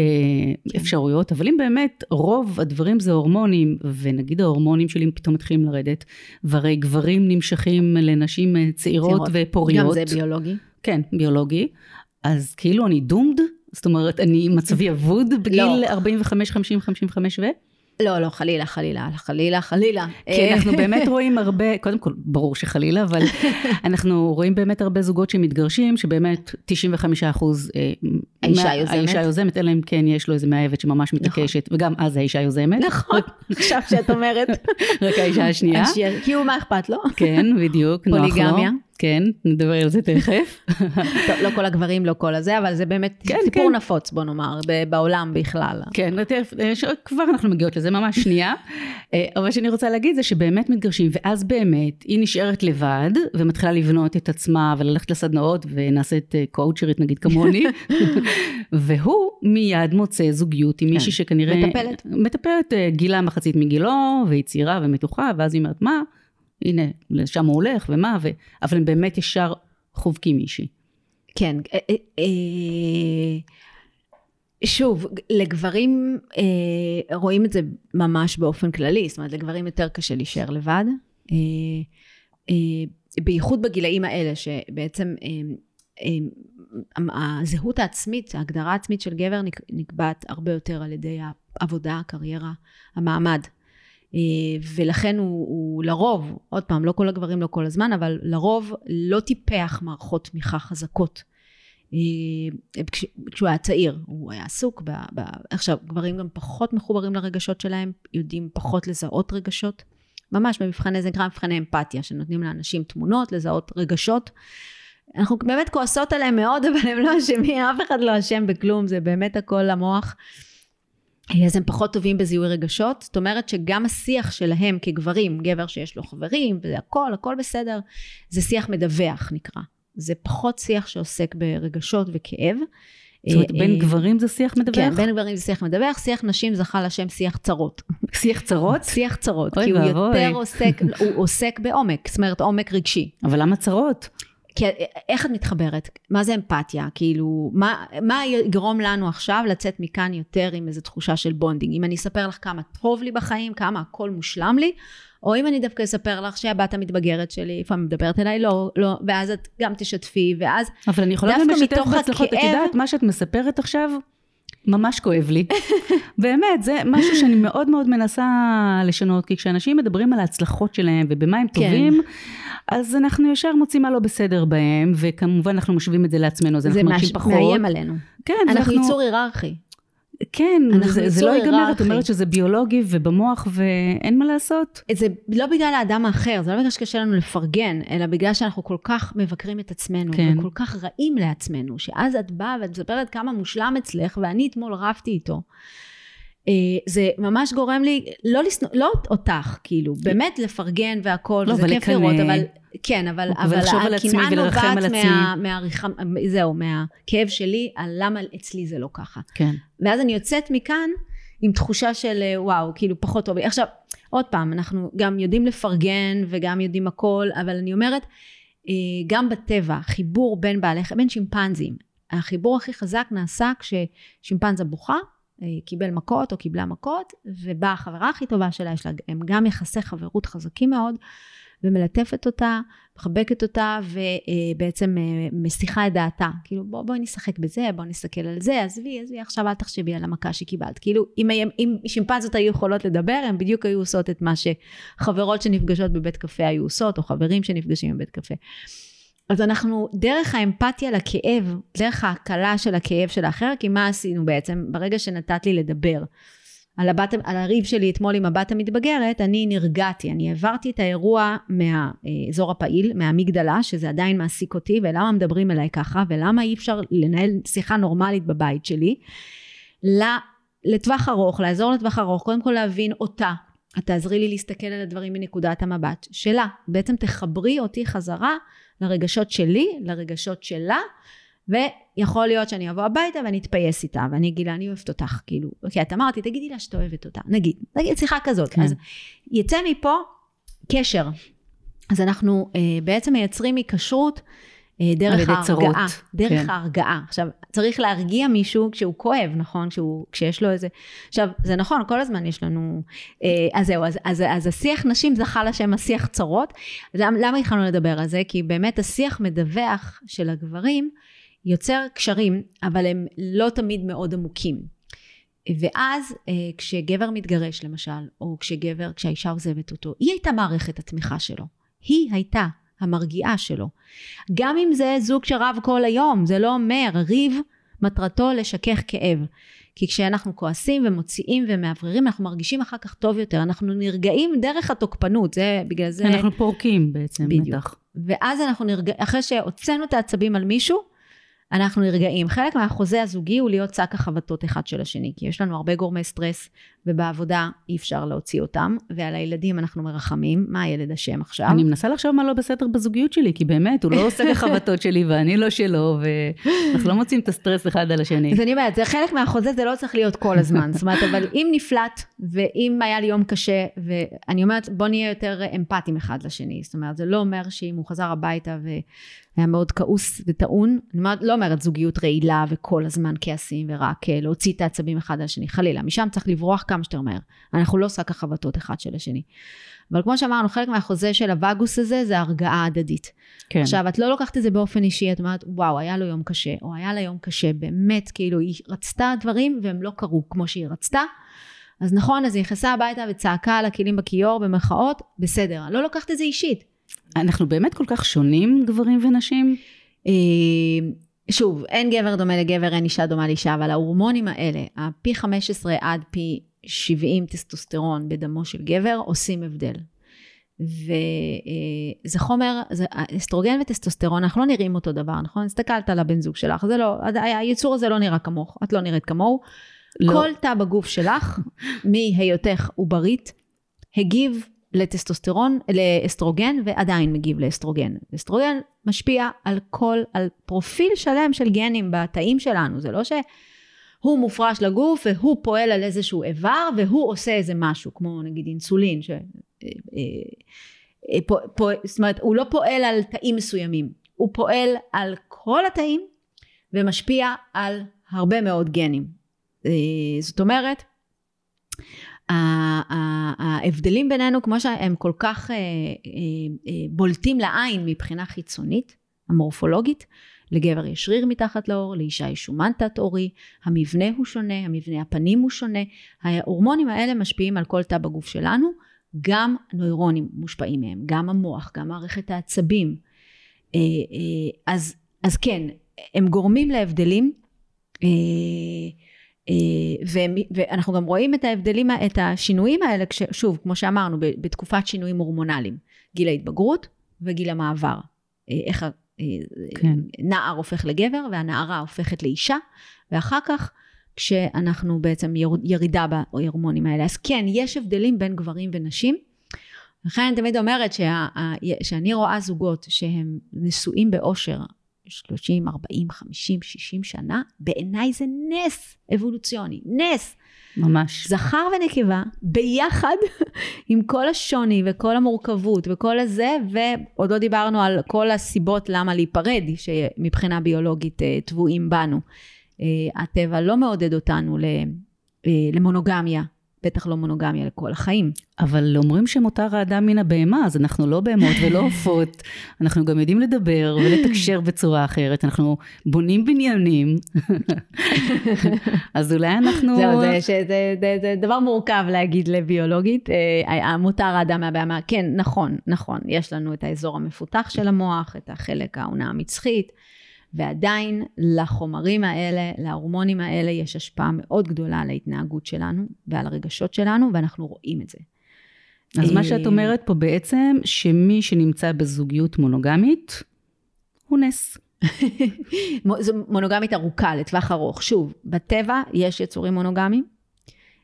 כן. אפשרויות, אבל אם באמת רוב הדברים זה הורמונים, ונגיד ההורמונים שלי פתאום מתחילים לרדת, והרי גברים נמשכים לנשים צעירות, צעירות. ופוריות. גם זה ביולוגי. כן, ביולוגי. אז כאילו אני דומד זאת אומרת, אני מצבי אבוד בגיל לא. 45, 50, 55 ו? לא, לא, חלילה, חלילה, חלילה, חלילה. כי אנחנו באמת רואים הרבה, קודם כל, ברור שחלילה, אבל אנחנו רואים באמת הרבה זוגות שמתגרשים, שבאמת 95 אחוז... אה, האישה יוזמת. האישה יוזמת, אלא אם כן יש לו איזה מאהבת שממש נכון. מתעקשת, וגם אז האישה יוזמת. נכון, עכשיו שאת אומרת. רק האישה השנייה. כי הוא, מה אכפת לו? כן, בדיוק, נוח לו. פוליגמיה. כן, נדבר על זה תכף. טוב, לא כל הגברים, לא כל הזה, אבל זה באמת כן, סיפור כן. נפוץ, בוא נאמר, בעולם בכלל. כן, אה, כבר אנחנו מגיעות לזה ממש שנייה. אה, אבל מה שאני רוצה להגיד זה שבאמת מתגרשים, ואז באמת היא נשארת לבד, ומתחילה לבנות את עצמה וללכת לסדנאות, ונעשית אה, קואוצ'רית נגיד כמוני, והוא מיד מוצא זוגיות עם מישהי שכנראה... מטפלת. מטפלת, אה, גילה מחצית מגילו, והיא צעירה ומתוחה, ואז היא אומרת, מה? הנה, לשם הוא הולך, ומה? ו... אבל הם באמת ישר חובקים מישהי. כן. אה, אה, שוב, לגברים אה, רואים את זה ממש באופן כללי, זאת אומרת לגברים יותר קשה להישאר לבד, אה, אה, בייחוד בגילאים האלה שבעצם אה, אה, הזהות העצמית, ההגדרה העצמית של גבר נק- נקבעת הרבה יותר על ידי העבודה, הקריירה, המעמד. אה, ולכן הוא, הוא לרוב, עוד פעם, לא כל הגברים לא כל הזמן, אבל לרוב לא טיפח מערכות תמיכה חזקות. אה, כש- כשהוא היה צעיר, הוא היה עסוק ב... ב... עכשיו, גברים גם פחות מחוברים לרגשות שלהם, יודעים פחות לזהות רגשות. ממש במבחני, זה נקרא מבחני אמפתיה, שנותנים לאנשים תמונות, לזהות רגשות. אנחנו באמת כועסות עליהם מאוד, אבל הם לא אשמים, אף אחד לא אשם בכלום, זה באמת הכל המוח. אז הם פחות טובים בזיהוי רגשות, זאת אומרת שגם השיח שלהם כגברים, גבר שיש לו חברים, וזה הכל, הכל בסדר, זה שיח מדווח נקרא. זה פחות שיח שעוסק ברגשות וכאב. זאת אומרת, אה, בין אה, גברים זה שיח מדווח? כן, בין גברים זה שיח מדווח, שיח נשים זכה לשם שיח צרות. שיח צרות? שיח צרות, כי הוא. יותר עוסק, הוא עוסק בעומק, זאת אומרת עומק רגשי. אבל למה צרות? כי איך את מתחברת? מה זה אמפתיה? כאילו, מה, מה יגרום לנו עכשיו לצאת מכאן יותר עם איזו תחושה של bonding? אם אני אספר לך כמה טוב לי בחיים, כמה הכל מושלם לי, או אם אני דווקא אספר לך שהבת המתבגרת שלי לפעמים מדברת אליי, לא, לא, ואז את גם תשתפי, ואז אבל אני יכולה גם לשתף בהצלחות. את יודעת, מה שאת מספרת עכשיו, ממש כואב לי. באמת, זה משהו שאני מאוד מאוד מנסה לשנות, כי כשאנשים מדברים על ההצלחות שלהם ובמה הם כן. אז אנחנו ישר מוצאים מה לא בסדר בהם, וכמובן אנחנו משווים את זה לעצמנו, אז זה אנחנו מרגישים פחות. מאיים עלינו. כן, אנחנו ואנחנו- יצור היררכי. כן, אנחנו זה, זה לא ייגמר, את. אומרת שזה ביולוגי ובמוח ואין מה לעשות. זה לא בגלל האדם האחר, זה לא בגלל שקשה לנו לפרגן, אלא בגלל שאנחנו כל כך מבקרים את עצמנו, כן. וכל כך רעים לעצמנו, שאז את באה ואת מספרת כמה מושלם אצלך, ואני אתמול רבתי איתו. אה, זה ממש גורם לי, לא לשנוא, לא אותך, כאילו, באמת לפרגן והכל, לא, וזה אבל כיף. לראות, אבל, כן, אבל, אבל עצמי הקנאה נובעת. מה, מהריחם, זהו, מהכאב שלי, על למה אצלי זה לא ככה. כן. ואז אני יוצאת מכאן עם תחושה של אה, וואו, כאילו פחות טוב. עכשיו, עוד פעם, אנחנו גם יודעים לפרגן וגם יודעים הכל, אבל אני אומרת, אה, גם בטבע, חיבור בין בעלי, בין שימפנזים, החיבור הכי חזק נעשה כששימפנזה בוכה, קיבל מכות או קיבלה מכות, ובאה החברה הכי טובה שלה, יש לה הם גם יחסי חברות חזקים מאוד, ומלטפת אותה, מחבקת אותה, ובעצם אה, מסיחה את דעתה. כאילו, בוא, בואי נשחק בזה, בואי נסתכל על זה, עזבי, עזבי, עכשיו אל תחשבי על המכה שקיבלת. כאילו, אם, אם שימפנזות היו יכולות לדבר, הן בדיוק היו עושות את מה שחברות שנפגשות בבית קפה היו עושות, או חברים שנפגשים בבית קפה. אז אנחנו, דרך האמפתיה לכאב, דרך ההקלה של הכאב של האחר, כי מה עשינו בעצם? ברגע שנתת לי לדבר על, הבת, על הריב שלי אתמול עם הבת המתבגרת, אני נרגעתי, אני העברתי את האירוע מהאזור הפעיל, מהמגדלה, שזה עדיין מעסיק אותי, ולמה מדברים אליי ככה, ולמה אי אפשר לנהל שיחה נורמלית בבית שלי, לטווח ארוך, לעזור לטווח ארוך, קודם כל להבין אותה, את תעזרי לי להסתכל על הדברים מנקודת המבט שלה, בעצם תחברי אותי חזרה לרגשות שלי, לרגשות שלה, ויכול להיות שאני אבוא הביתה ואני אתפייס איתה, ואני אגיד לה, אני אוהבת אותך, כאילו, אוקיי, את אמרתי, תגידי לה שאת אוהבת אותה, נגיד, נגיד שיחה כזאת, כן. אז יצא מפה קשר. אז אנחנו אה, בעצם מייצרים היקשרות דרך ידי צרות, ההרגעה, דרך כן. ההרגעה. עכשיו, צריך להרגיע מישהו כשהוא כואב, נכון? כשהוא, כשיש לו איזה... עכשיו, זה נכון, כל הזמן יש לנו... אה, אז זהו, אז, אז, אז השיח נשים זכה לשם השיח צרות. למ- למה התחלנו לדבר על זה? כי באמת השיח מדווח של הגברים יוצר קשרים, אבל הם לא תמיד מאוד עמוקים. ואז אה, כשגבר מתגרש למשל, או כשגבר, כשהאישה עוזבת אותו, היא הייתה מערכת התמיכה שלו. היא הייתה המרגיעה שלו. גם אם זה זוג שרב כל היום, זה לא אומר, ריב מטרתו לשכך כאב. כי כשאנחנו כועסים ומוציאים ומאווררים, אנחנו מרגישים אחר כך טוב יותר. אנחנו נרגעים דרך התוקפנות, זה בגלל זה... אנחנו פורקים בעצם, בדיוק. בטח. ואז אנחנו נרגע... אחרי שהוצאנו את העצבים על מישהו, אנחנו נרגעים. חלק מהחוזה הזוגי הוא להיות שק החבטות אחד של השני, כי יש לנו הרבה גורמי סטרס, ובעבודה אי אפשר להוציא אותם, ועל הילדים אנחנו מרחמים, מה הילד אשם עכשיו? אני מנסה לחשוב מה לא בסדר בזוגיות שלי, כי באמת, הוא לא את החבטות שלי ואני לא שלו, ואנחנו לא מוצאים את הסטרס אחד על השני. אז אני אומרת, זה חלק מהחוזה, זה לא צריך להיות כל הזמן. זאת אומרת, אבל אם נפלט, ואם היה לי יום קשה, ואני אומרת, בוא נהיה יותר אמפתיים אחד לשני. זאת אומרת, זה לא אומר שאם הוא חזר הביתה והיה מאוד כעוס וטעון, אני לא אומרת זוגיות רעילה וכל הזמן כעסים ורק אה, להוציא את העצבים אחד על השני, חלילה. משם צריך לברוח כמה שיותר מהר. אנחנו לא שק החבטות אחד של השני. אבל כמו שאמרנו, חלק מהחוזה של הווגוס הזה זה הרגעה הדדית. כן. עכשיו, את לא לוקחת את זה באופן אישי, את אומרת, וואו, היה לו יום קשה, או היה לה יום קשה, באמת, כאילו, היא רצתה דברים והם לא קרו כמו שהיא רצתה. אז נכון, אז היא נכנסה הביתה וצעקה על הכלים בכיור, במחאות, בסדר, אני לא לוקחת את זה אישית. אנחנו באמת כל כך שונים, גברים ונשים? אה, שוב, אין גבר דומה לגבר, אין אישה דומה לאישה, אבל ההורמונים האלה, הפי 15 עד פי 70 טסטוסטרון בדמו של גבר, עושים הבדל. וזה חומר, זה, אסטרוגן וטסטוסטרון, אנחנו לא נראים אותו דבר, נכון? הסתכלת על הבן זוג שלך, זה לא, היצור הזה לא נראה כמוך, את לא נראית כמוהו. לא. כל תא בגוף שלך, מהיותך עוברית, הגיב לטסטוסטרון, לאסטרוגן, ועדיין מגיב לאסטרוגן. אסטרוגן משפיע על כל, על פרופיל שלם של גנים בתאים שלנו, זה לא שהוא מופרש לגוף והוא פועל על איזשהו איבר והוא עושה איזה משהו, כמו נגיד אינסולין, ש... אה, אה, פוע, פוע, זאת אומרת, הוא לא פועל על תאים מסוימים, הוא פועל על כל התאים ומשפיע על הרבה מאוד גנים. אה, זאת אומרת, ההבדלים בינינו, כמו שהם כל כך בולטים לעין מבחינה חיצונית, המורפולוגית, לגבר יש שריר מתחת לאור, לאישה יש שומן תת-עורי, המבנה הוא שונה, המבנה הפנים הוא שונה, ההורמונים האלה משפיעים על כל תא בגוף שלנו, גם נוירונים מושפעים מהם, גם המוח, גם מערכת העצבים. אה, אה, אז, אז כן, הם גורמים להבדלים, אה, ואנחנו גם רואים את ההבדלים, את השינויים האלה, שוב, כמו שאמרנו, בתקופת שינויים הורמונליים, גיל ההתבגרות וגיל המעבר. איך כן. נער הופך לגבר והנערה הופכת לאישה, ואחר כך כשאנחנו בעצם ירידה בהורמונים האלה. אז כן, יש הבדלים בין גברים ונשים. לכן אני תמיד אומרת שה, שאני רואה זוגות שהם נשואים באושר 30, 40, 50, 60 שנה, בעיניי זה נס אבולוציוני, נס. ממש. זכר ונקבה ביחד עם כל השוני וכל המורכבות וכל הזה, ועוד לא דיברנו על כל הסיבות למה להיפרד, שמבחינה ביולוגית אה, טבועים בנו. אה, הטבע לא מעודד אותנו אה, למונוגמיה, בטח לא מונוגמיה לכל החיים. אבל אומרים שמותר האדם מן הבהמה, אז אנחנו לא בהמות ולא עופות, אנחנו גם יודעים לדבר ולתקשר בצורה אחרת, אנחנו בונים בניינים, אז אולי אנחנו... זהו, זה, זה, זה, זה, זה דבר מורכב להגיד לביולוגית, אה, מותר האדם מהבהמה, כן, נכון, נכון, יש לנו את האזור המפותח של המוח, את החלק העונה המצחית. ועדיין לחומרים האלה, להורמונים האלה, יש השפעה מאוד גדולה על ההתנהגות שלנו ועל הרגשות שלנו, ואנחנו רואים את זה. אז מה שאת אומרת פה בעצם, שמי שנמצא בזוגיות מונוגמית, הוא נס. זו מונוגמית ארוכה, לטווח ארוך. שוב, בטבע יש יצורים מונוגמיים.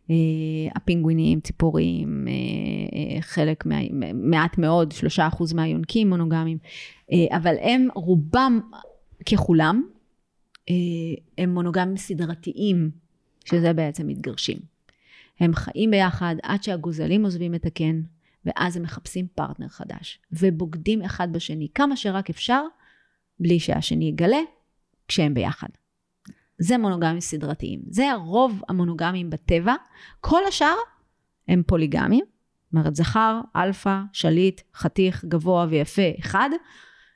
Uh, הפינגווינים, ציפורים, uh, חלק, מה, מעט מאוד, שלושה אחוז מהיונקים מונוגמיים, אבל הם רובם ככולם, אה, הם מונוגמים סדרתיים, שזה בעצם מתגרשים. הם חיים ביחד עד שהגוזלים עוזבים את הקן, ואז הם מחפשים פרטנר חדש, ובוגדים אחד בשני כמה שרק אפשר, בלי שהשני יגלה, כשהם ביחד. זה מונוגמים סדרתיים. זה הרוב המונוגמים בטבע. כל השאר הם פוליגמים. זאת אומרת, זכר, אלפא, שליט, חתיך, גבוה ויפה, אחד,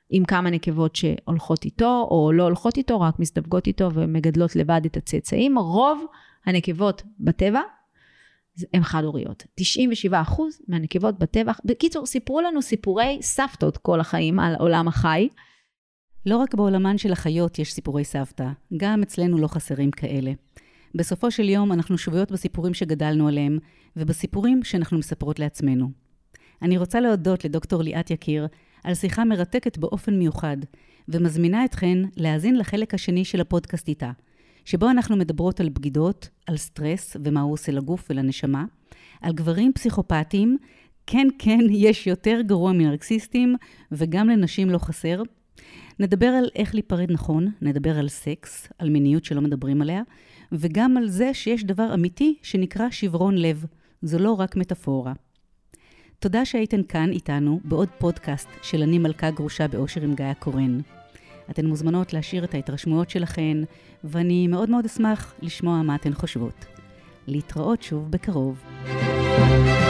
עם כמה נקבות שהולכות איתו, או לא הולכות איתו, רק מזדווגות איתו ומגדלות לבד את הצאצאים. רוב הנקבות בטבע הן חד-הוריות. 97% מהנקבות בטבע, בקיצור, סיפרו לנו סיפורי סבתות כל החיים על עולם החי. לא רק בעולמן של החיות יש סיפורי סבתא, גם אצלנו לא חסרים כאלה. בסופו של יום אנחנו שבויות בסיפורים שגדלנו עליהם, ובסיפורים שאנחנו מספרות לעצמנו. אני רוצה להודות לדוקטור ליאת יקיר על שיחה מרתקת באופן מיוחד, ומזמינה אתכן להאזין לחלק השני של הפודקאסט איתה, שבו אנחנו מדברות על בגידות, על סטרס ומה הוא עושה לגוף ולנשמה, על גברים פסיכופטיים, כן כן יש יותר גרוע מנרקסיסטים, וגם לנשים לא חסר. נדבר על איך להיפרד נכון, נדבר על סקס, על מיניות שלא מדברים עליה, וגם על זה שיש דבר אמיתי שנקרא שברון לב. זו לא רק מטאפורה. תודה שהייתן כאן איתנו בעוד פודקאסט של אני מלכה גרושה באושר עם גיא קורן. אתן מוזמנות להשאיר את ההתרשמויות שלכן, ואני מאוד מאוד אשמח לשמוע מה אתן חושבות. להתראות שוב בקרוב. thank you